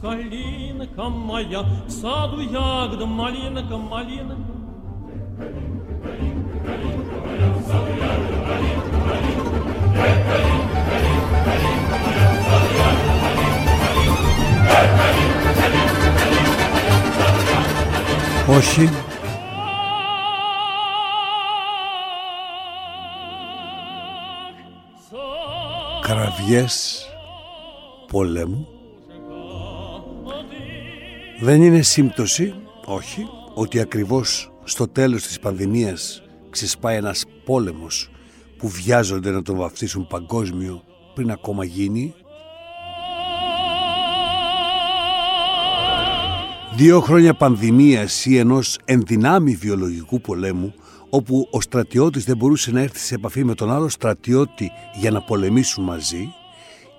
Калинка моя, в саду ягода, малинка, малинка. Όχι. Καραβιές πολέμου δεν είναι σύμπτωση, όχι, ότι ακριβώς στο τέλος της πανδημίας ξεσπάει ένας πόλεμος που βιάζονται να τον βαφτίσουν παγκόσμιο πριν ακόμα γίνει. Δύο χρόνια πανδημίας ή ενός ενδυνάμει βιολογικού πολέμου όπου ο στρατιώτης δεν μπορούσε να έρθει σε επαφή με τον άλλο στρατιώτη για να πολεμήσουν μαζί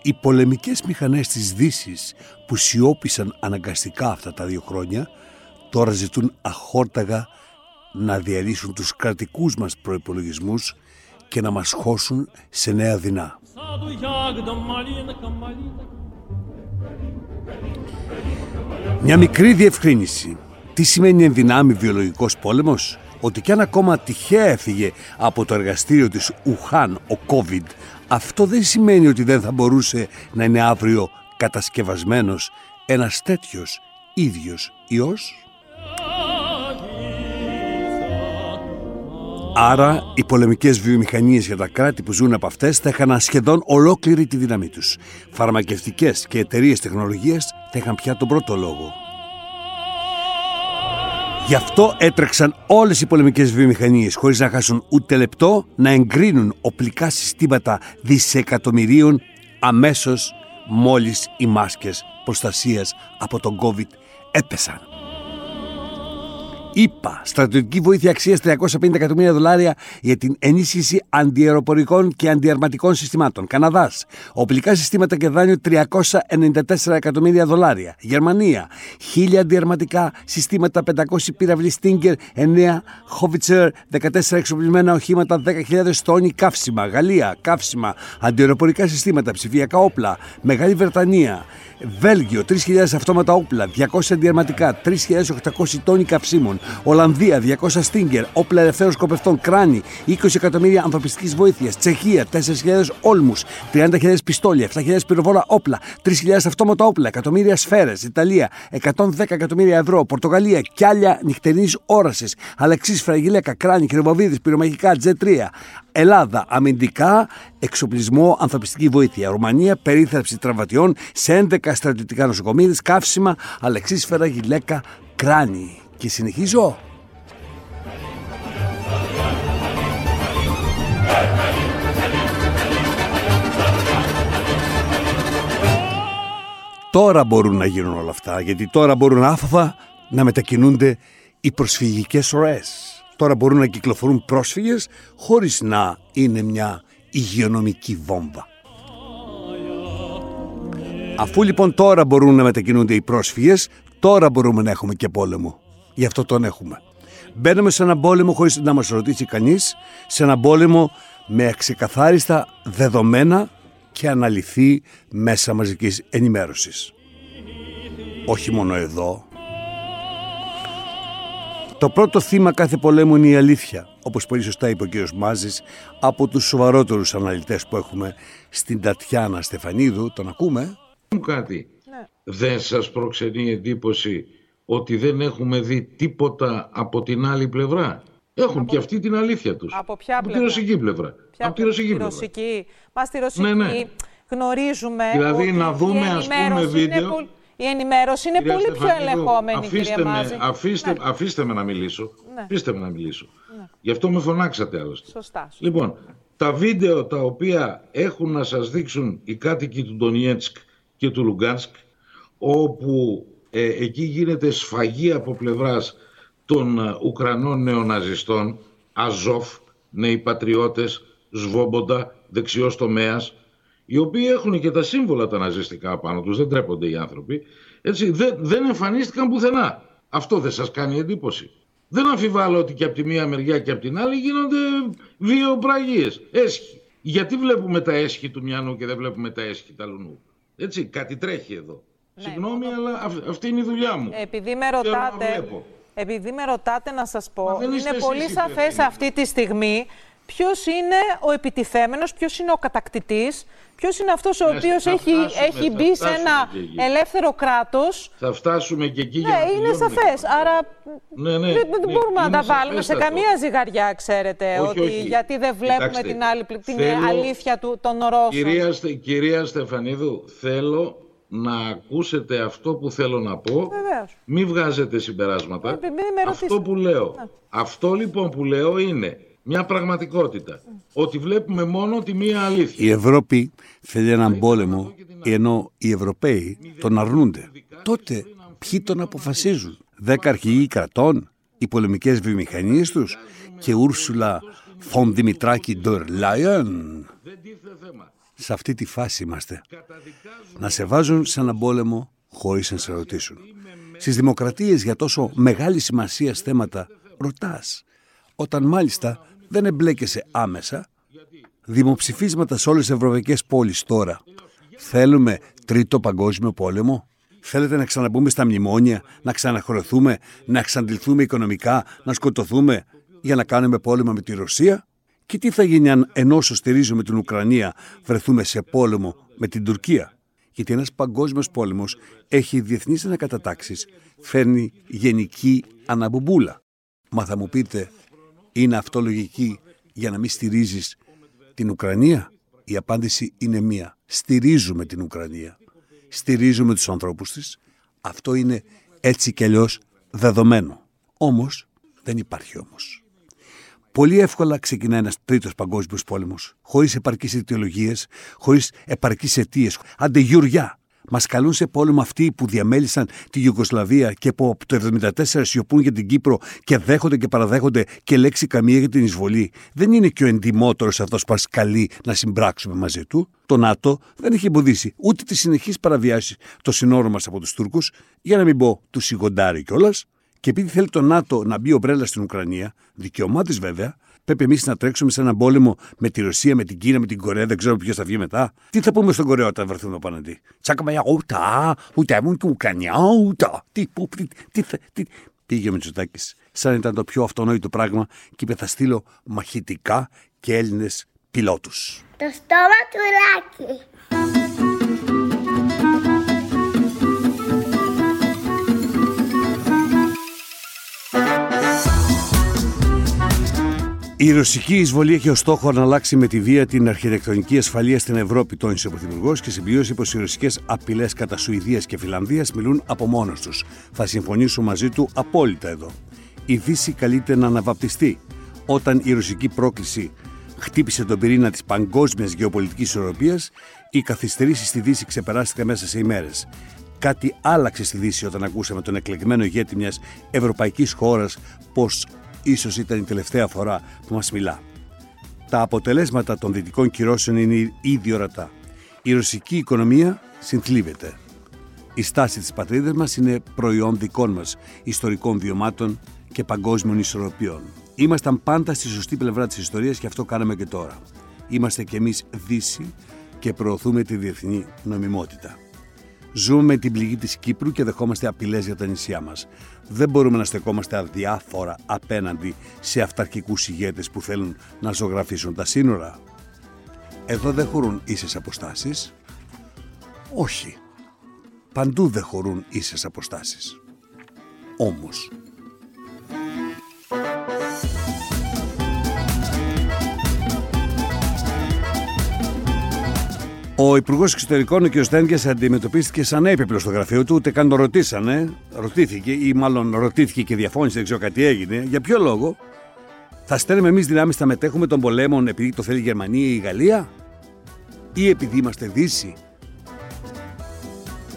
οι πολεμικές μηχανές της δύσης που σιώπησαν αναγκαστικά αυτά τα δύο χρόνια τώρα ζητούν αχόρταγα να διαλύσουν τους κρατικούς μας προϋπολογισμούς και να μας χώσουν σε νέα δεινά. Μια μικρή διευκρίνηση. Τι σημαίνει ενδυνάμει βιολογικός πόλεμος; Ότι κι αν ακόμα τυχαία έφυγε από το εργαστήριο της Ουχάν ο COVID, αυτό δεν σημαίνει ότι δεν θα μπορούσε να είναι αύριο κατασκευασμένος ένας τέτοιος ίδιος ιός. Άρα, οι πολεμικές βιομηχανίες για τα κράτη που ζουν από αυτές θα είχαν σχεδόν ολόκληρη τη δύναμή τους. Φαρμακευτικές και εταιρείες τεχνολογίας θα είχαν πια τον πρώτο λόγο. Γι' αυτό έτρεξαν όλες οι πολεμικές βιομηχανίες χωρίς να χάσουν ούτε λεπτό να εγκρίνουν οπλικά συστήματα δισεκατομμυρίων αμέσως μόλις οι μάσκες προστασίας από τον COVID έπεσαν. ΗΠΑ, στρατιωτική βοήθεια αξίας 350 εκατομμύρια δολάρια για την ενίσχυση αντιεροπορικών και αντιαρματικών συστημάτων. Καναδάς, οπλικά συστήματα και δάνειο 394 εκατομμύρια δολάρια. Γερμανία, 1000 αντιαρματικά συστήματα, 500 πύραυλοι Stinger, 9 Howitzer, 14 εξοπλισμένα οχήματα, 10.000 τόνοι καύσιμα. Γαλλία, καύσιμα, αντιεροπορικά συστήματα, ψηφιακά όπλα. Μεγάλη Βρετανία, Βέλγιο, 3.000 αυτόματα όπλα, 200 αντιαρματικά, 3.800 τόνοι καυσίμων. Ολλανδία, 200 στίγκερ, όπλα ελευθέρων σκοπευτών, κράνη, 20 εκατομμύρια ανθρωπιστικής βοήθειας. Τσεχία, 4.000 όλμους, 30.000 πιστόλια, 7.000 πυροβόλα όπλα, 3.000 αυτόματα όπλα, εκατομμύρια σφαίρες. Ιταλία, 110 εκατομμύρια ευρώ. Πορτογαλία, κιάλια νυχτερινής όρασης. Αλεξής γυλαίκα, κράνη, κρεβοβίδη, πυρομαχικά, τζετρία. Ελλάδα, αμυντικά, εξοπλισμό, ανθρωπιστική βοήθεια. Ρουμανία, περίθαλψη τραυματιών σε 11 στρατιωτικά νοσοκομεία, καύσιμα, αλεξίσφαιρα, γυλαίκα, κράνη. Και συνεχίζω. Τώρα μπορούν να γίνουν όλα αυτά, γιατί τώρα μπορούν άφαθα να μετακινούνται οι προσφυγικές ροές. Τώρα μπορούν να κυκλοφορούν πρόσφυγες χωρίς να είναι μια υγειονομική βόμβα. Αφού λοιπόν τώρα μπορούν να μετακινούνται οι πρόσφυγες, τώρα μπορούμε να έχουμε και πόλεμο. Γι' αυτό τον έχουμε. Μπαίνουμε σε ένα πόλεμο χωρίς να μας ρωτήσει κανείς, σε ένα πόλεμο με ξεκαθάριστα δεδομένα και αναλυθεί μέσα μαζικής ενημέρωσης. Όχι μόνο εδώ. Το πρώτο θύμα κάθε πολέμου είναι η αλήθεια, όπως πολύ σωστά είπε ο κ. Μάζης, από τους σοβαρότερους αναλυτές που έχουμε στην Τατιάνα Στεφανίδου. Τον ακούμε. Κάτι. Ναι. Δεν σας προξενεί εντύπωση ότι δεν έχουμε δει τίποτα από την άλλη πλευρά. Έχουν και αυτή την αλήθεια τους. Από ποια πλευρά. Από τη ρωσική πλευρά. Ποια από τη ρωσική πλευρά. Ρωσική. Μας στη ρωσική ναι, ναι. γνωρίζουμε Δηλαδή ότι να δούμε ας πούμε βίντεο. Πολύ... Η ενημέρωση είναι πολύ πιο ελεγχόμενη, αφήστε κυρία με, Μάζη. Αφήστε, ναι. αφήστε με να μιλήσω. Ναι. Αφήστε με να μιλήσω. Ναι. Γι' αυτό με φωνάξατε άλλωστε. Σωστά. σωστά. Λοιπόν, τα βίντεο τα οποία έχουν να σας δείξουν οι κάτοικοι του Ντονιέτσκ και του Λουγκάνσκ, όπου ε, εκεί γίνεται σφαγή από πλευράς των ε, Ουκρανών νεοναζιστών, Αζόφ, νέοι πατριώτες, Σβόμποντα, δεξιός τομέας, οι οποίοι έχουν και τα σύμβολα τα ναζιστικά πάνω τους, δεν τρέπονται οι άνθρωποι, έτσι, δεν, δεν εμφανίστηκαν πουθενά. Αυτό δεν σας κάνει εντύπωση. Δεν αμφιβάλλω ότι και από τη μία μεριά και από την άλλη γίνονται βιοπραγίες, έσχοι. Γιατί βλέπουμε τα έσχη του μιανού και δεν βλέπουμε τα έσχη του αλουνού. Έτσι, κάτι τρέχει εδώ. Συγγνώμη, αλλά αυτή είναι η δουλειά μου. Επειδή με ρωτάτε, επειδή με ρωτάτε να σας πω, είναι πολύ σαφές αυτή τη στιγμή ποιος είναι ο επιτιθέμενος, ποιος είναι ο κατακτητής, ποιος είναι αυτός ο ναι, οποίος έχει, έχει μπει σε ένα ελεύθερο κράτος. Θα φτάσουμε και εκεί ναι, για είναι σαφές. Άρα ναι, ναι, δεν, ναι, μπορούμε να τα βάλουμε σε καμία ζυγαριά, ξέρετε, ότι γιατί δεν βλέπουμε την, άλλη, την αλήθεια του, των Ρώσων. Κυρία, κυρία Στεφανίδου, θέλω να ακούσετε αυτό που θέλω να πω. Βεβαίως. Μην βγάζετε συμπεράσματα. Ε, αυτό που λέω. Αυτό λοιπόν που λέω είναι μια πραγματικότητα. Ότι βλέπουμε μόνο τη μία αλήθεια. Η Ευρώπη θέλει έναν πόλεμο, ενώ οι Ευρωπαίοι τον αρνούνται. Τότε ποιοι τον αποφασίζουν; Δέκα αρχηγοί κρατών, οι πολεμικές βιομηχανίες τους και Ούρσουλα Φον Δημητράκη Ντορ Λάιον. Σε αυτή τη φάση είμαστε. Να σε βάζουν σε έναν πόλεμο χωρίς να σε ρωτήσουν. Στις δημοκρατίες για τόσο μεγάλη σημασία θέματα ρωτάς. Όταν μάλιστα δεν εμπλέκεσαι άμεσα. Δημοψηφίσματα σε όλες τις ευρωπαϊκές πόλεις τώρα. Θέλουμε τρίτο παγκόσμιο πόλεμο; Θέλετε να ξαναμπούμε στα μνημόνια, να ξαναχρωθούμε, να εξαντληθούμε οικονομικά, να σκοτωθούμε για να κάνουμε πόλεμο με τη Ρωσία; Και τι θα γίνει αν ενώ όσο στηρίζουμε την Ουκρανία βρεθούμε σε πόλεμο με την Τουρκία; Γιατί ένας παγκόσμιος πόλεμος έχει διεθνείς ανακατατάξεις, φέρνει γενική αναμπουμπούλα. Μα θα μου πείτε, είναι αυτό λογική για να μην στηρίζεις την Ουκρανία; Η απάντηση είναι μία. Στηρίζουμε την Ουκρανία. Στηρίζουμε τους ανθρώπους της. Αυτό είναι έτσι κι αλλιώς δεδομένο. Όμως δεν υπάρχει όμως. Πολύ εύκολα ξεκινά ένας τρίτος παγκόσμιος πόλεμος, χωρίς επαρκείς αιτιολογίες, χωρίς επαρκείς αιτίες. Αντεγιουριά. Μας καλούν σε πόλεμο αυτοί που διαμέλυσαν τη Ιουγκοσλαβία και που από το 1974 σιωπούν για την Κύπρο και δέχονται και παραδέχονται και λέξη καμία για την εισβολή. Δεν είναι και ο εντιμότερο αυτός που μας καλεί να συμπράξουμε μαζί του. Το ΝΑΤΟ δεν έχει εμποδίσει ούτε τις συνεχείς παραβιάσεις των συνόρων μας από τους Τούρκους, για να μην πω τους σιγοντάρι κιόλας. Και επειδή θέλει το ΝΑΤΟ να μπει ομπρέλα στην Ουκρανία, δικαιωμά της βέβαια, πρέπει εμείς να τρέξουμε σε έναν πόλεμο με τη Ρωσία, με την Κίνα, με την Κορέα, δεν ξέρω ποιος θα βγει μετά. Τι θα πούμε στον Κορέα όταν βρεθούμε απέναντι; Τσάκα για ούτα, ούτε μου του Ουκρανιά, ούτε. Τι, πού, τι, τι, τι. Πήγε ο Μητσοτάκης, σαν ήταν το πιο αυτονόητο πράγμα και είπε θα στείλω μαχητικά και Έλληνες πιλότους. Το στόμα του ράκι. Η ρωσική εισβολή έχει ως στόχο να αλλάξει με τη βία την αρχιτεκτονική ασφαλεία στην Ευρώπη, τόνισε ο Πρωθυπουργός και συμπλήρωσε πως οι ρωσικές απειλές κατά Σουηδίας και Φιλανδίας μιλούν από μόνος τους. Θα συμφωνήσω μαζί του απόλυτα εδώ. Η Δύση καλείται να αναβαπτιστεί. Όταν η ρωσική πρόκληση χτύπησε τον πυρήνα της παγκόσμιας γεωπολιτικής ισορροπίας, οι καθυστερήσεις στη Δύση ξεπεράστηκαν μέσα σε ημέρες. Κάτι άλλαξε στη Δύση όταν ακούσαμε τον εκλεγμένο ηγέτη μιας ευρωπαϊκής χώρας πως ίσως ήταν η τελευταία φορά που μας μιλά. Τα αποτελέσματα των δυτικών κυρώσεων είναι ήδη ορατά. Η ρωσική οικονομία συνθλίβεται. Η στάση της πατρίδας μας είναι προϊόν δικών μας ιστορικών βιωμάτων και παγκόσμιων ισορροπιών. Ήμασταν πάντα στη σωστή πλευρά της ιστορίας και αυτό κάναμε και τώρα. Είμαστε κι εμείς Δύση και προωθούμε τη διεθνή νομιμότητα. Ζούμε με την πληγή της Κύπρου και δεχόμαστε απειλές για τα νησιά μας. Δεν μπορούμε να στεκόμαστε αδιάφορα απέναντι σε αυταρχικούς ηγέτες που θέλουν να ζωγραφίσουν τα σύνορα. Εδώ δεν χωρούν ίσες αποστάσεις. Όχι. Παντού δεν χωρούν ίσες αποστάσεις. Όμως, Ο Υπουργός Εξωτερικών, ο κ. Στένγκε, αντιμετωπίστηκε σαν έπιπλος στο γραφείο του, ούτε καν το ρωτήσανε. Ρωτήθηκε, ή μάλλον ρωτήθηκε και διαφώνησε, δεν ξέρω κάτι έγινε. Για ποιο λόγο; Θα στέλνουμε εμείς δυνάμεις, θα μετέχουμε των πολέμων επειδή το θέλει η Γερμανία ή η Γαλλία, ή επειδή είμαστε Δύση;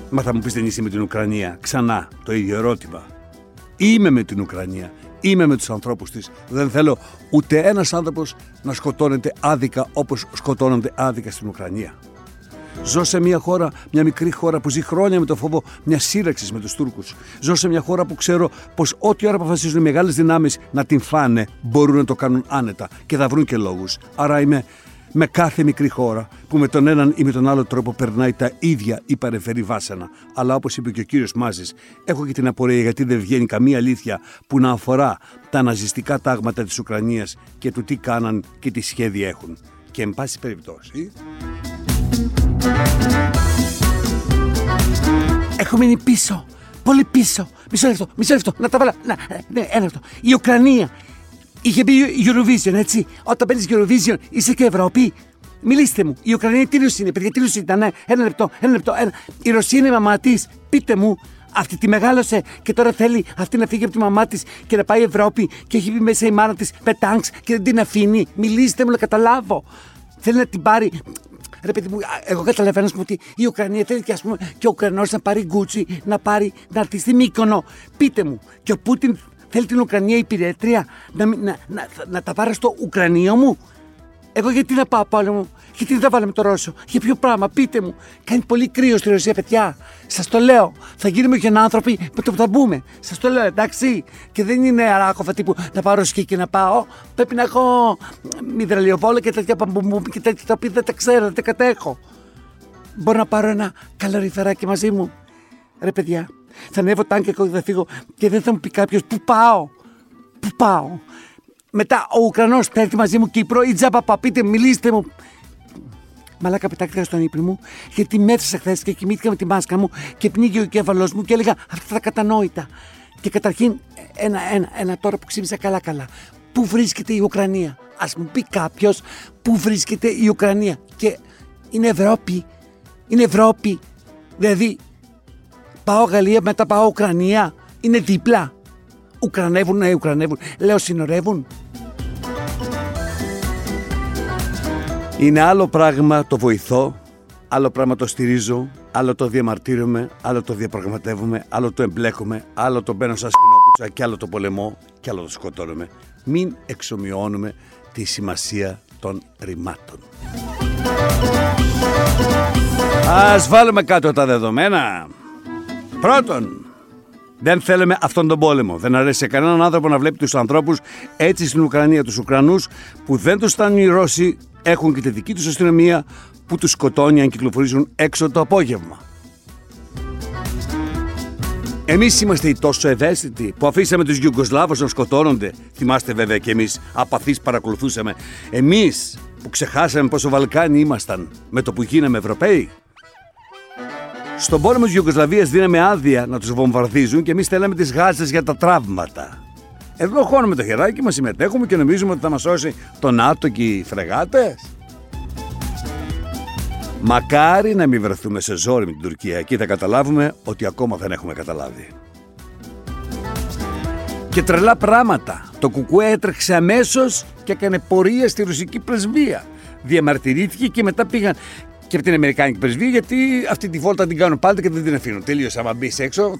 Μα θα μου πείτε είσαι με την Ουκρανία. Ξανά το ίδιο ερώτημα. Είμαι με την Ουκρανία. Είμαι με τους ανθρώπους της. Δεν θέλω ούτε ένας άνθρωπος να σκοτώνεται άδικα όπως σκοτώνονται άδικα στην Ουκρανία. Ζω σε μια χώρα, μια μικρή χώρα που ζει χρόνια με το φόβο μιας σύραξη με τους Τούρκους. Ζω σε μια χώρα που ξέρω πως ό,τι ώρα αποφασίζουν οι μεγάλες δυνάμεις να την φάνε, μπορούν να το κάνουν άνετα και θα βρουν και λόγους. Άρα είμαι με κάθε μικρή χώρα που με τον έναν ή με τον άλλο τρόπο περνάει τα ίδια ή παρεφερεί βάσανα. Αλλά όπως είπε και ο κύριος Μάζης, έχω και την απορία γιατί δεν βγαίνει καμία αλήθεια που να αφορά τα ναζιστικά τάγματα της Ουκρανίας και του τι κάναν και τι σχέδια έχουν. Και εν πάση περιπτώσει. Έχω μείνει πίσω. Πολύ πίσω. Μισό λεπτό, μισό λεπτό. Να τα βάλω. Να, ναι, ένα λεπτό. Η Ουκρανία είχε μπει Eurovision, έτσι. Όταν παίρνεις Eurovision, είσαι και Ευρώπη. Μιλήστε μου. Η Ουκρανία τι είναι, παιδιά, τι ήταν. Ένα λεπτό, ένα λεπτό. Ένα. Η Ρωσία είναι η μαμά της. Πείτε μου, αυτή τη μεγάλωσε και τώρα θέλει αυτή να φύγει από τη μαμά της και να πάει Ευρώπη και έχει μπει μέσα η μάνα της με και δεν την αφήνει. Μιλήστε μου να καταλάβω. Θέλει να την πάρει. Ρε παιδί μου, εγώ καταλαβαίνω πούμε, ότι η Ουκρανία θέλει και, ας πούμε, και ο Ουκρανός να πάρει γκούτσι, να πάρει να έρθει στη Μύκονο. Πείτε μου, και ο Πούτιν θέλει την Ουκρανία υπηρέτρια να, να, να, να, να τα πάρει στο Ουκρανίο μου; Εγώ γιατί να πάω πόλεμο, γιατί δεν θα βάλαμε το Ρώσο, για ποιο πράγμα, πείτε μου. Κάνει πολύ κρύο στη Ρωσία, παιδιά. Σας το λέω. Θα γίνουμε και άνθρωποι με το που θα μπούμε. Σας το λέω, εντάξει. Και δεν είναι αράκοφα τύπου να πάω ρωσική και να πάω. Πρέπει να έχω μυδραλιοβόλα και τέτοια παμπομού και τέτοια τα οποία δεν τα ξέρω, δεν τα κατέχω. Μπορώ να πάρω ένα καλοριφεράκι μαζί μου. Ρε παιδιά, θα ανέβω τάγκ και θα φύγω και δεν θα μου πει κάποιος πού πάω; Πού πάω; Μετά ο Ουκρανός θα έρθει μαζί μου Κύπρο ή τζάμπα πείτε, μιλήστε μου. Μαλάκα πετάχτηκα στον ύπνο μου γιατί μέτρησα χθες και κοιμήθηκα με τη μάσκα μου και πνίγει ο κέφαλό μου και έλεγα αυτά τα κατανόητα. Και καταρχήν ένα, ένα, ένα τώρα που ξύπνησα καλά-καλά. Πού βρίσκεται η Ουκρανία; Α μου πει κάποιος πού βρίσκεται η Ουκρανία; Και είναι Ευρώπη. Είναι Ευρώπη. Δηλαδή πάω Γαλλία μετά πάω Ουκρανία. Είναι δίπλα. Ουκρανεύουν, ναι, Ουκρανεύουν. Λέω συνορεύουν. Είναι άλλο πράγμα το βοηθώ, άλλο πράγμα το στηρίζω, άλλο το διαμαρτύρομαι, άλλο το διαπραγματεύομαι, άλλο το εμπλέκομαι, άλλο το μπαίνω σαν σπινόπουτσα και άλλο το πολεμώ και άλλο το σκοτώνομαι. Μην εξομοιώνουμε τη σημασία των ρημάτων. Ας βάλουμε κάτω τα δεδομένα. Πρώτον, δεν θέλουμε αυτόν τον πόλεμο. Δεν αρέσει σε κανέναν άνθρωπο να βλέπει τους ανθρώπους έτσι στην Ουκρανία, τους Ουκρανούς που δεν τους στάνουν οι Ρώσοι, έχουν και τη δική τους αστυνομία που τους σκοτώνει αν κυκλοφορήσουν έξω το απόγευμα. Εμείς είμαστε οι τόσο ευαίσθητοι που αφήσαμε τους Ιουγκοσλάβου να σκοτώνονται. Θυμάστε βέβαια και εμείς, απαθείς παρακολουθούσαμε. Εμείς που ξεχάσαμε πόσο Βαλκάνοι ήμασταν με το που γίναμε Ευρωπαίοι. Στον πόλεμο της Ιουγκοσλαβία δίναμε άδεια να τους βομβαρδίζουν και εμείς θέλαμε τις γάζες για τα τραύματα. Εδώ χώνουμε το χεράκι μας, συμμετέχουμε και νομίζουμε ότι θα μας σώσει το ΝΑΤΟ και οι φρεγάτες. Μακάρι να μην βρεθούμε σε ζόρι με την Τουρκία. Εκεί θα καταλάβουμε ότι ακόμα δεν έχουμε καταλάβει. Και τρελά πράγματα. Το κουκουέ έτρεξε αμέσως και έκανε πορεία στη ρωσική πρεσβεία. Διαμαρτυρήθηκε και μετά πήγαν και από την Αμερικάνικη πρεσβεία, γιατί αυτή τη βόλτα την κάνουν πάντα και δεν την αφήνουν. Τελείωσε. Άμα μπεις έξω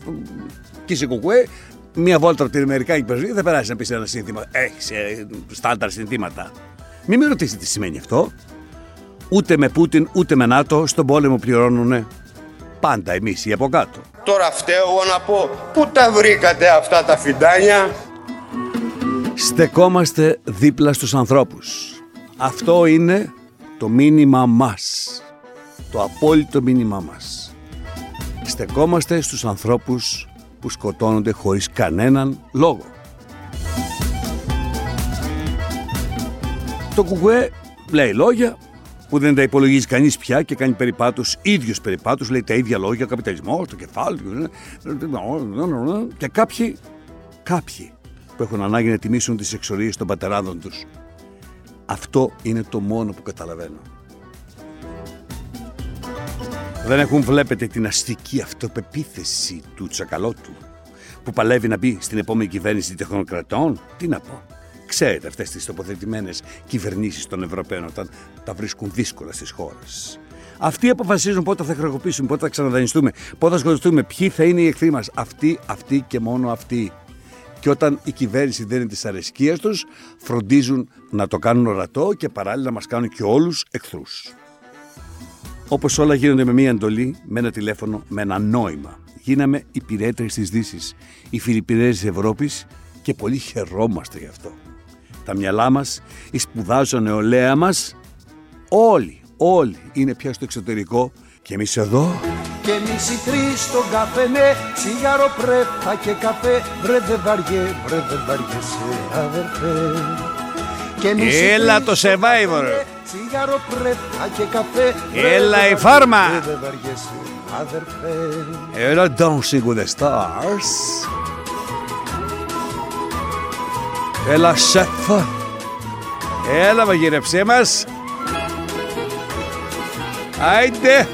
και είσαι κουκουέ, μία βόλτα από την Αμερικάνικη πρεσβεία δεν περάσει να πει ένα σύνθημα. Έχει ε, στάνταρ συνθήματα. Μην με ρωτήσετε τι σημαίνει αυτό. Ούτε με Πούτιν ούτε με ΝΑΤΟ στον πόλεμο πληρώνουν πάντα εμείς οι από κάτω. Τώρα φταίω εγώ να πω πού τα βρήκατε αυτά τα φιντάνια; Στεκόμαστε δίπλα στους ανθρώπους. Αυτό είναι το μήνυμα μας το απόλυτο μήνυμά μας. Στεκόμαστε στους ανθρώπους που σκοτώνονται χωρίς κανέναν λόγο. Το κουκουέ λέει λόγια που δεν τα υπολογίζει κανείς πια και κάνει περιπάτους, ίδιους περιπάτους, λέει τα ίδια λόγια, καπιταλισμό, το κεφάλι, και κάποιοι, κάποιοι που έχουν ανάγκη να τιμήσουν τις εξορίες των πατεράδων τους. Αυτό είναι το μόνο που καταλαβαίνω. Δεν έχουν βλέπετε την αστική αυτοπεποίθηση του τσακαλώτου που παλεύει να μπει στην επόμενη κυβέρνηση τεχνοκρατών. Τι να πω. Ξέρετε αυτές τις τοποθετημένες κυβερνήσεις των Ευρωπαίων όταν τα βρίσκουν δύσκολα στις χώρες. Αυτοί αποφασίζουν πότε θα χρεοκοπήσουμε, πότε θα ξαναδανιστούμε, πότε θα σκοτωθούμε, ποιοι θα είναι οι εχθροί μας. Αυτοί, αυτοί και μόνο αυτοί. Και όταν η κυβέρνηση δεν είναι τη αρεσκία τους, φροντίζουν να το κάνουν ορατό και παράλληλα να μας κάνουν και όλους εχθρούς. Όπως όλα γίνονται με μία εντολή, με ένα τηλέφωνο, με ένα νόημα. Γίναμε υπηρέτρε της Δύσης, οι Φιλιππινέ της Ευρώπης και πολύ χαιρόμαστε γι' αυτό. Τα μυαλά μας, η σπουδάζω νεολαία μας, όλοι, όλοι είναι πια στο εξωτερικό και εμείς εδώ και εμείς οι τρεις στον καφενέ Τσιγάρο πρέπα και καφέ Βρε δεν βαριέ, βρε δεν βαριέσαι αδερφέ και εμείς οι Έλα τρεις το στον Survivor. Καφενέ, Τσιγάρο πρέπα και καφέ. Βρε, Έλα δεν η βαριέ, φάρμα. Βρε δεν βαριέσαι αδερφέ. Έλα Dancing with the Stars. Έλα σεφ Έλα μαγειρεψέ μας. Άιντε.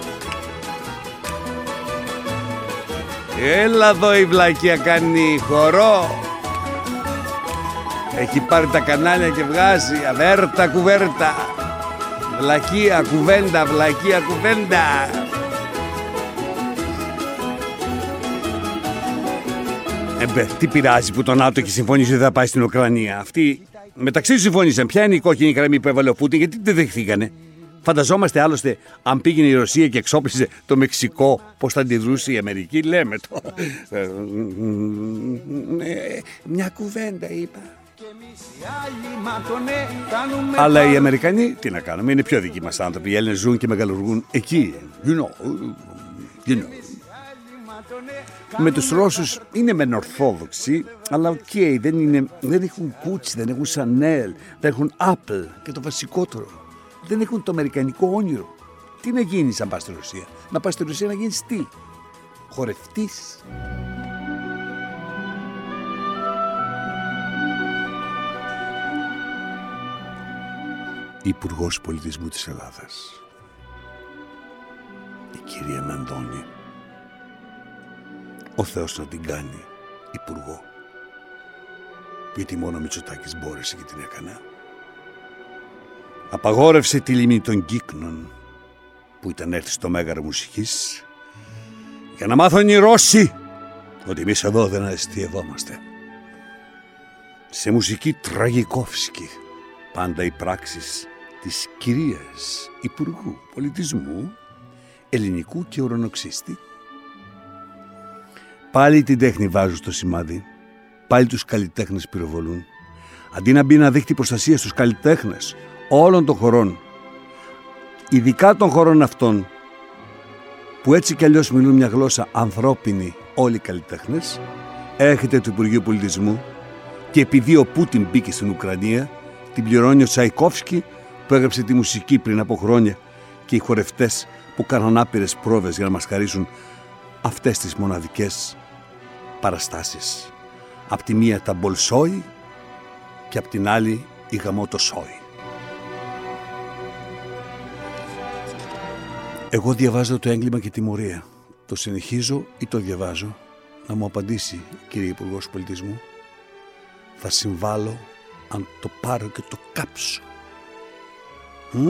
Έλα εδώ η βλακία κάνει χορό. Έχει πάρει τα κανάλια και βγάζει. Αβέρτα κουβέρτα Βλακία κουβέντα, βλακία κουβέντα Ε, μπε, τι πειράζει που το ΝΑΤΟ έχει συμφωνήσει ότι θα πάει στην Ουκρανία. Αυτοί μεταξύ τους συμφώνησαν. Ποια είναι η κόκκινη γραμμή που έβαλε ο Πούτιν, γιατί δεν δεχθήκανε. Φανταζόμαστε άλλωστε αν πήγαινε η Ρωσία και εξόπλιζε το Μεξικό, πώς θα αντιδρούσε η Αμερική. Λέμε το. Ε, ε, Μια κουβέντα είπα. Άλλοι ματωνέ κάνουμε Αλλά οι Αμερικανοί τι να κάνουμε, είναι πιο δικοί μας άνθρωποι. Οι Έλληνες ζουν και μεγαλουργούν εκεί. You know, you know. Με τους Ρώσους είναι μεν ορθόδοξοι, αλλά οκ, δεν, είναι, δεν έχουν Gucci, δεν έχουν Chanel, δεν έχουν Apple και το βασικότερο, δεν έχουν το αμερικανικό όνειρο. Τι να γίνεις αν πας στη Ρωσία, να πας στη Ρωσία να γίνεις τι, χορευτής. Υπουργός Πολιτισμού της Ελλάδας, η κυρία Μανδώνη, ο Θεός να την κάνει υπουργό. Γιατί μόνο ο Μητσοτάκης μπόρεσε και την έκανε. Απαγόρευσε τη λίμνη των κύκνων που ήταν έρθει στο Μέγαρο Μουσικής για να μάθουν οι Ρώσοι ότι εμείς εδώ δεν αστειευόμαστε. Σε μουσική τραγικόφσκι πάντα οι πράξεις της κυρίας Υπουργού Πολιτισμού Ελληνικού και Ουρανοξύστη Πάλι την τέχνη βάζουν στο σημάδι. Πάλι τους καλλιτέχνες πυροβολούν. Αντί να μπει να δείχνει προστασίας στους καλλιτέχνες όλων των χωρών, ειδικά των χωρών αυτών, που έτσι κι αλλιώς μιλούν μια γλώσσα ανθρώπινη όλοι οι καλλιτέχνες, έρχεται του Υπουργείου Πολιτισμού και επειδή ο Πούτιν μπήκε στην Ουκρανία, την πληρώνει ο Τσαϊκόφσκι που έγραψε τη μουσική πριν από χρόνια και οι χορευτές που κάναν άπειρες πρόβες για να μας χαρίσουν αυτές τις μοναδικές παραστάσεις. Απ' τη μία τα Μπολσόι και απ' την άλλη η Γαμότο Σόι. Εγώ διαβάζω το έγκλημα και τιμωρία. Το συνεχίζω ή το διαβάζω; Να μου απαντήσει, κύριε Υπουργός Πολιτισμού. Θα συμβάλλω αν το πάρω και το κάψω. Μμ.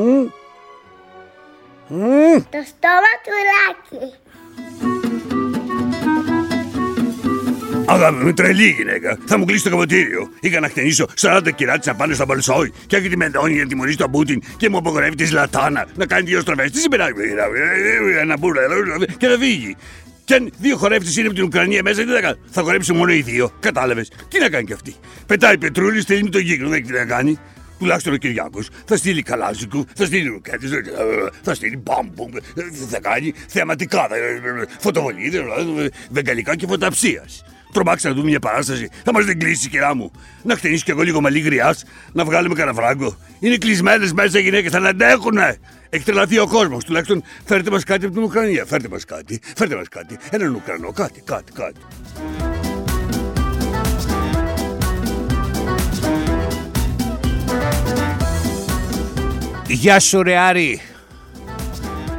Μμ. Το στόμα του Λάκη. Αγάπη μου, τρελή γυναίκα. Θα μου κλείσει το καποτήριο. Είχα να χτενίσω 40 κυράτσα πάνω στα Μπαλσόι και έχει τη μεντώνει για να τιμωρήσει τον Πούτιν και μου απογορεύει τη Λατάνα να κάνει δύο στροφές. Τι συμπεράει, ένα μπουρλα εδώ και θα φύγει. Και αν δύο χορεύτε είναι από την Ουκρανία μέσα, τι θα κάνει; Θα χορέψει μόνο οι δύο. Κατάλαβες. Τι να κάνει κι αυτή; Πετάει πετρούλι, στέλνει με τον γίγνο, δεν έχει τι να κάνει. Τουλάχιστον ο Κυριάκος θα στείλει καλάζικου, θα στείλει ρουκέτε, θα στείλει μπαμπου, θα κάνει θεαματικά, φωτοβολίδες, βεγγαλικά και φωταψίας. Τρομάξα να δούμε μια παράσταση. Θα μας δεν κλείσει, κυρά μου. Να χτενίσει κι εγώ λίγο μαλλί γριάς, να βγάλουμε κανένα φράγκο. Είναι κλεισμένες μέσα οι γυναίκες, θα αντέχουνε. Έχει τρελαθεί ο κόσμος. Τουλάχιστον φέρτε μας κάτι από την Ουκρανία. Φέρτε μας κάτι. Φέρτε μας κάτι. Έναν Ουκρανό. Κάτι, κάτι, κάτι. Γεια σου ρε Άρη.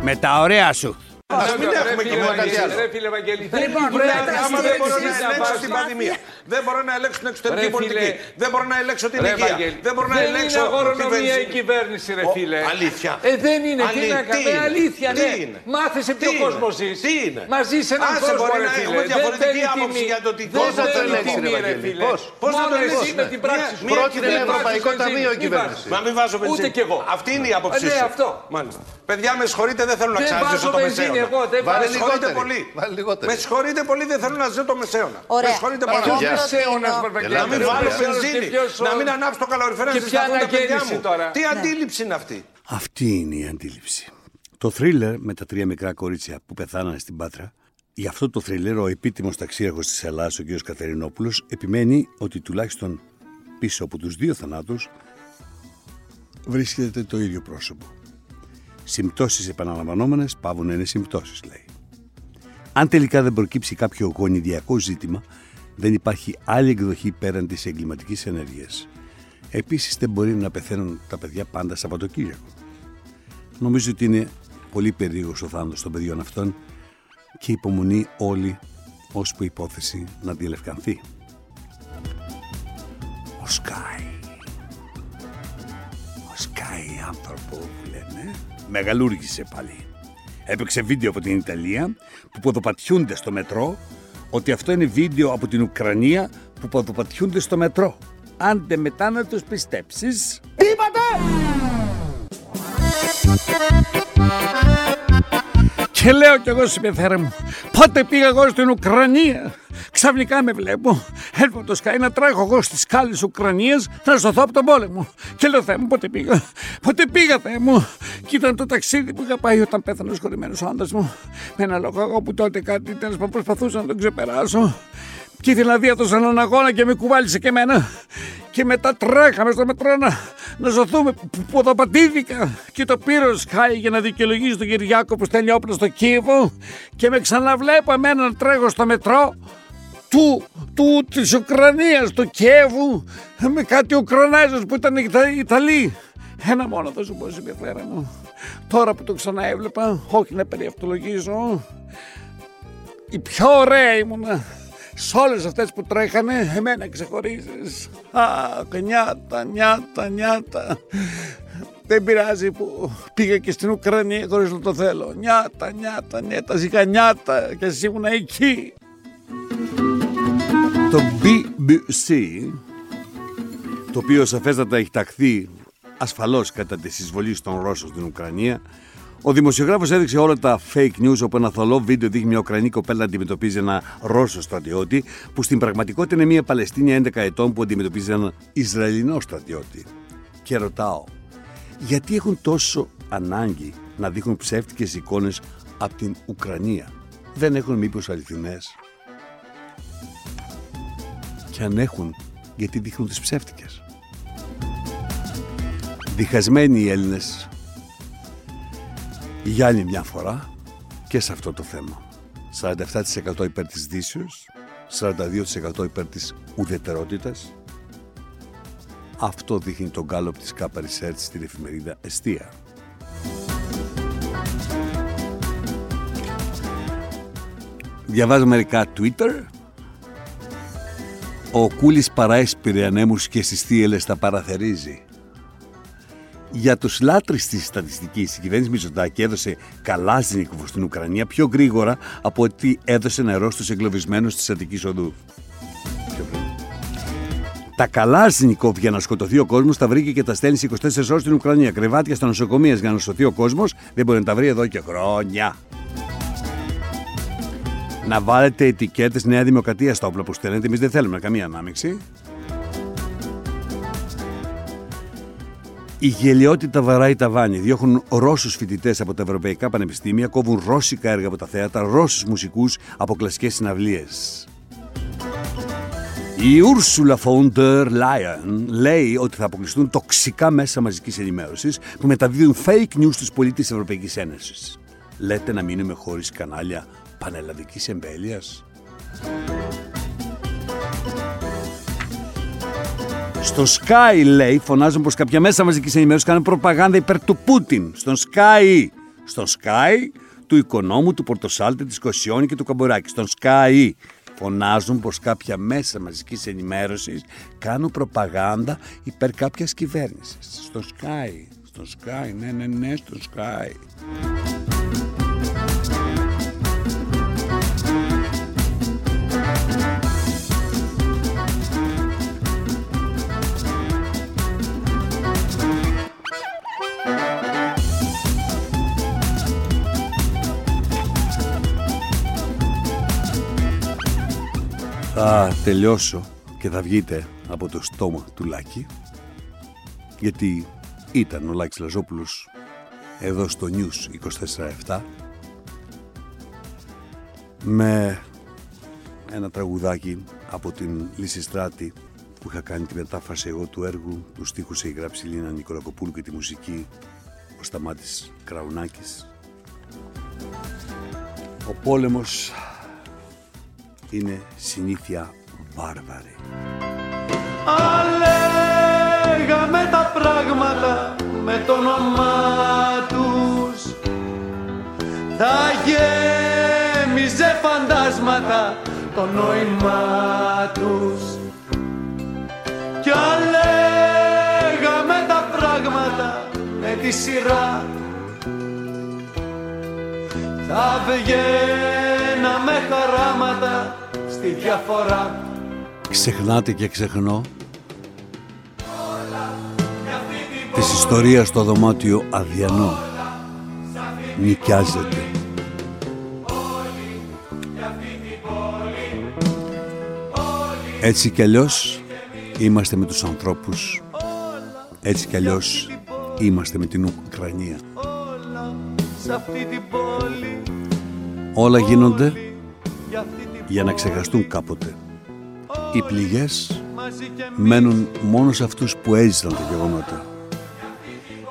Με τα ωραία σου. Ας μην έχουμε και μόνο κάτι άλλο. Ρε φίλε Βαγγέλη, Δεν δεν μπορώ μπορεί να- άμα δεν μπορώ να ελέγξω την πανδημία, δεν μπορώ να ελέγξω την εξωτερική Ρε φίλε. πολιτική, δεν μπορώ να ελέγξω την Ρε υγεία, Βαγγέλη, δεν μπορώ να δεν ελέγξω είναι την αγορονομία η βενζίνη. κυβέρνηση, ρε Ο- φίλε. Αλήθεια. Ε, δεν είναι. Τι Αλή- να τι κάνουμε. είναι; Αλήθεια, Τι ναι. είναι; Μάθε σε ποιο Τι κόσμο είναι. ζεις. Τι είναι; Μα ζεις σε έναν Άσε, κόσμο, μπορεί ρε να φίλε. έχουμε Δεν διαφορετική μπαίνει άποψη τιμή. για το τι Δεν πώς θα το μπαίνει ελέγξει, τιμή, ρε ρε Βαγγέλη. φίλε. Πώς, πώς θα Μόνο το εσύ ελέγξει. με την πράξη σου. Πρότεινε Δεν Ευρωπαϊκό βάζεις Ταμείο βενζίνη. η κυβέρνηση. Μη Μα μην βάζω Ούτε βενζίνη. κι εγώ. Αυτή είναι η άποψή Ε, ναι, σου. αυτό. Μάλιστα. Παιδιά, με συγχωρείτε, δεν θέλω να Δεν ξαναζήσω βάζω το βενζίνη μεσαίωνα. εγώ, δεν Με βάζω. συγχωρείτε πολύ. Βάλε λιγότερη. Με συγχωρείτε πολύ, δεν θέλω να ζήσω το μεσαίωνα. Με Ωραία. συγχωρείτε Εγώ πάρα Ποιος πολύ. μεσαίωνας, προτείνω- Βαγγέλη. Να μην Έλα, βάλω ρε, βενζίνη, ποιος- να μην ανάψω το καλοριφέρα Και να ποια ζητάω τα παιδιά αναγέννηση μου. τώρα; Τι Ναι. αντίληψη είναι αυτή; Αυτή είναι η αντίληψη. Το θρίλερ με τα τρία μικρά κορίτσια που πεθάνανε στην Πάτρα, για αυτό το θρίλερ ο επίτιμος ταξίαρχος της Ελλάδας, ο κ. Κατερινόπουλος, επιμένει ότι τουλάχιστον πίσω από τους δύο θανάτους βρίσκεται το ίδιο πρόσωπο. Συμπτώσεις επαναλαμβανόμενες πάβουν να είναι συμπτώσεις, λέει. Αν τελικά δεν προκύψει κάποιο γονιδιακό ζήτημα, δεν υπάρχει άλλη εκδοχή πέραν της εγκληματικής ενέργειας. Επίσης δεν μπορεί να πεθαίνουν τα παιδιά πάντα Σαββατοκύριακο. Νομίζω ότι είναι πολύ περίεργος ο θάνατος των παιδιών αυτών και υπομονή όλοι ώσπου η υπόθεση να διελευκανθεί. Ο Σκάι. Ο Σκάι άνθρωπο που λένε μεγαλούργησε πάλι. Έπαιξε βίντεο από την Ιταλία που ποδοπατιούνται στο μετρό ότι αυτό είναι βίντεο από την Ουκρανία που ποδοπατιούνται στο μετρό. Άντε μετά να τους πιστέψεις. Τι Και λέω κι εγώ στην πεθέρα μου, πότε πήγα εγώ στην Ουκρανία. Ξαφνικά με βλέπω, έρχομαι το σκάι να τρέχω εγώ στις σκάλες Ουκρανίας να σωθώ από τον πόλεμο. Και λέω Θεέ μου πότε πήγα, πότε πήγα Θεέ μου. Και ήταν το ταξίδι που είχα πάει όταν πέθανε ο σχολημένος άντρας μου. Με ένα λόγο εγώ που τότε κάτι τέλος που προσπαθούσα να τον ξεπεράσω. Και ήθελα να δει έναν αγώνα και με κουβάλισε και εμένα. Και μετά τρέχαμε στο μετρό να, να ζωθούμε που ποδοπατήθηκα. Και το πήρε ο Σκάι για να δικαιολογήσει τον Κυριάκο που στέλνει όπλα στο Κίεβο. Και με ξαναβλέπω εμένα να τρέχω στο μετρό του, του της Ουκρανίας, του Κιέβου με κάτι Ουκρανέζους που ήταν Ιταλοί. Ένα μόνο θα σου πω συμπεριφέρα μου. Τώρα που το ξαναέβλεπα, όχι να περιευτολογήσω, η πιο ωραία ήμουνα σε όλες αυτές που τρέχανε, εμένα ξεχωρίζεις. Αχ, νιάτα, νιάτα, νιάτα. Δεν πειράζει που πήγα και στην Ουκρανία χωρίς να το θέλω. Νιάτα, νιάτα, νιάτα, ζήκα νιάτα και εσύ ήμουν εκεί. Το BBC, το οποίο σαφέστατα έχει ταχθεί ασφαλώς κατά τη εισβολή των Ρώσων στην Ουκρανία, ο δημοσιογράφος έδειξε όλα τα fake news όπου ένα θολό βίντεο δείχνει μια Ουκρανή κοπέλα να αντιμετωπίζει ένα Ρώσο στρατιώτη, που στην πραγματικότητα είναι μια Παλαιστίνια 11 ετών που αντιμετωπίζει έναν Ισραηλινό στρατιώτη. Και ρωτάω, γιατί έχουν τόσο ανάγκη να δείχνουν ψεύτικες εικόνες από την Ουκρανία; Δεν έχουν μήπως αληθινές; Και αν έχουν, γιατί δείχνουν τις ψεύτικες; Διχασμένοι οι Έλληνες για άλλη μια φορά και σε αυτό το θέμα. 47% υπέρ της Δύσεως, 42% υπέρ της ουδετερότητας. Αυτό δείχνει τον γκάλωπ της Κάπα Research στην εφημερίδα Εστία. Διαβάζω μερικά Twitter. Ο Κούλης παράεσπηρε ανέμους και στις θύελες τα παραθερίζει για τους λάτρε της στατιστικής, η κυβέρνηση Μητσοτάκη έδωσε καλάζνικο στην Ουκρανία πιο γρήγορα από ότι έδωσε νερό στους εγκλωβισμένους της Αττικής Οδού. Τα καλάζνικο για να σκοτωθεί ο κόσμος τα βρήκε και τα στέλνει σε 24 ώρες στην Ουκρανία. Κρεβάτια στα νοσοκομεία για να σωθεί ο κόσμος δεν μπορεί να τα βρει εδώ και χρόνια. Να βάλετε ετικέτες Νέα Δημοκρατία στα όπλα που στέλνετε. Εμείς δεν θέλουμε καμία ανάμειξη. Η γελιότητα βαράει τα βάνη. Διώχνουν Ρώσους φοιτητές από τα ευρωπαϊκά πανεπιστήμια, κόβουν ρώσικα έργα από τα θέατρα, Ρώσους μουσικούς από κλασικές συναυλίες. Η Ursula von der Leyen λέει ότι θα αποκλειστούν τοξικά μέσα μαζικής ενημέρωσης που μεταδίδουν fake news στους πολίτες της Ευρωπαϊκής Ένωσης. Λέτε να μείνουμε χωρίς κανάλια πανελλαδικής εμβέλειας; Στο Sky λέει, φωνάζουν πως κάποια μέσα μαζικής ενημέρωσης κάνουν προπαγάνδα υπέρ του Πούτιν. Στον Sky, στον Sky του Οικονόμου, του Πορτοσάλτη, της Κοσιόνη και του Καμποράκη. Στον Sky φωνάζουν πως κάποια μέσα μαζικής ενημέρωσης κάνουν προπαγάνδα υπέρ κάποιας κυβέρνησης. Στο Sky, στο Sky, ναι, ναι, ναι, στο Sky. Τελειώσω και θα βγείτε από το στόμα του Λάκη γιατί ήταν ο Λάκης Λαζόπουλος εδώ στο News 24-7 με ένα τραγουδάκι από την Λύση Στράτη που είχα κάνει τη μετάφραση εγώ του έργου του στίχου σε γράψει η Λίνα Νικολακοπούλου και τη μουσική ο Σταμάτης Κραουνάκης ο πόλεμος είναι συνήθεια βάρβαρη. Αλέγαμε τα πράγματα με το όνομά τους. Θα γέμιζε φαντάσματα το νόημά τους. Κι αλέγαμε τα πράγματα με τη σειρά. Θα βγαίναμε χαράματα στη διαφορά Ξεχνάτε και ξεχνώ. Της ιστορίας στο δωμάτιο αδιανό. Νοικιάζεται. Έτσι κι αλλιώς είμαστε με τους ανθρώπους. Έτσι κι αλλιώς είμαστε με την Ουκρανία. Όλα γίνονται για να ξεχαστούν κάποτε οι πληγές μένουν μόνο σε αυτούς που έζησαν τα γεγονότα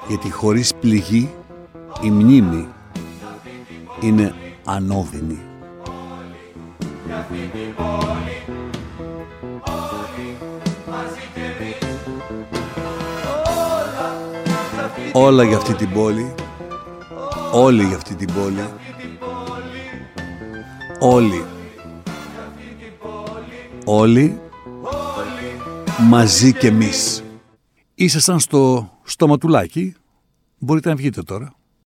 γιατί χωρίς πληγή η μνήμη είναι ανώδυνη. Όλα για αυτή την πόλη, όλοι για αυτή την πόλη, όλοι, όλοι, μαζί και εμείς. Ήσασταν στο στοματουλάκι, μπορείτε να βγείτε τώρα.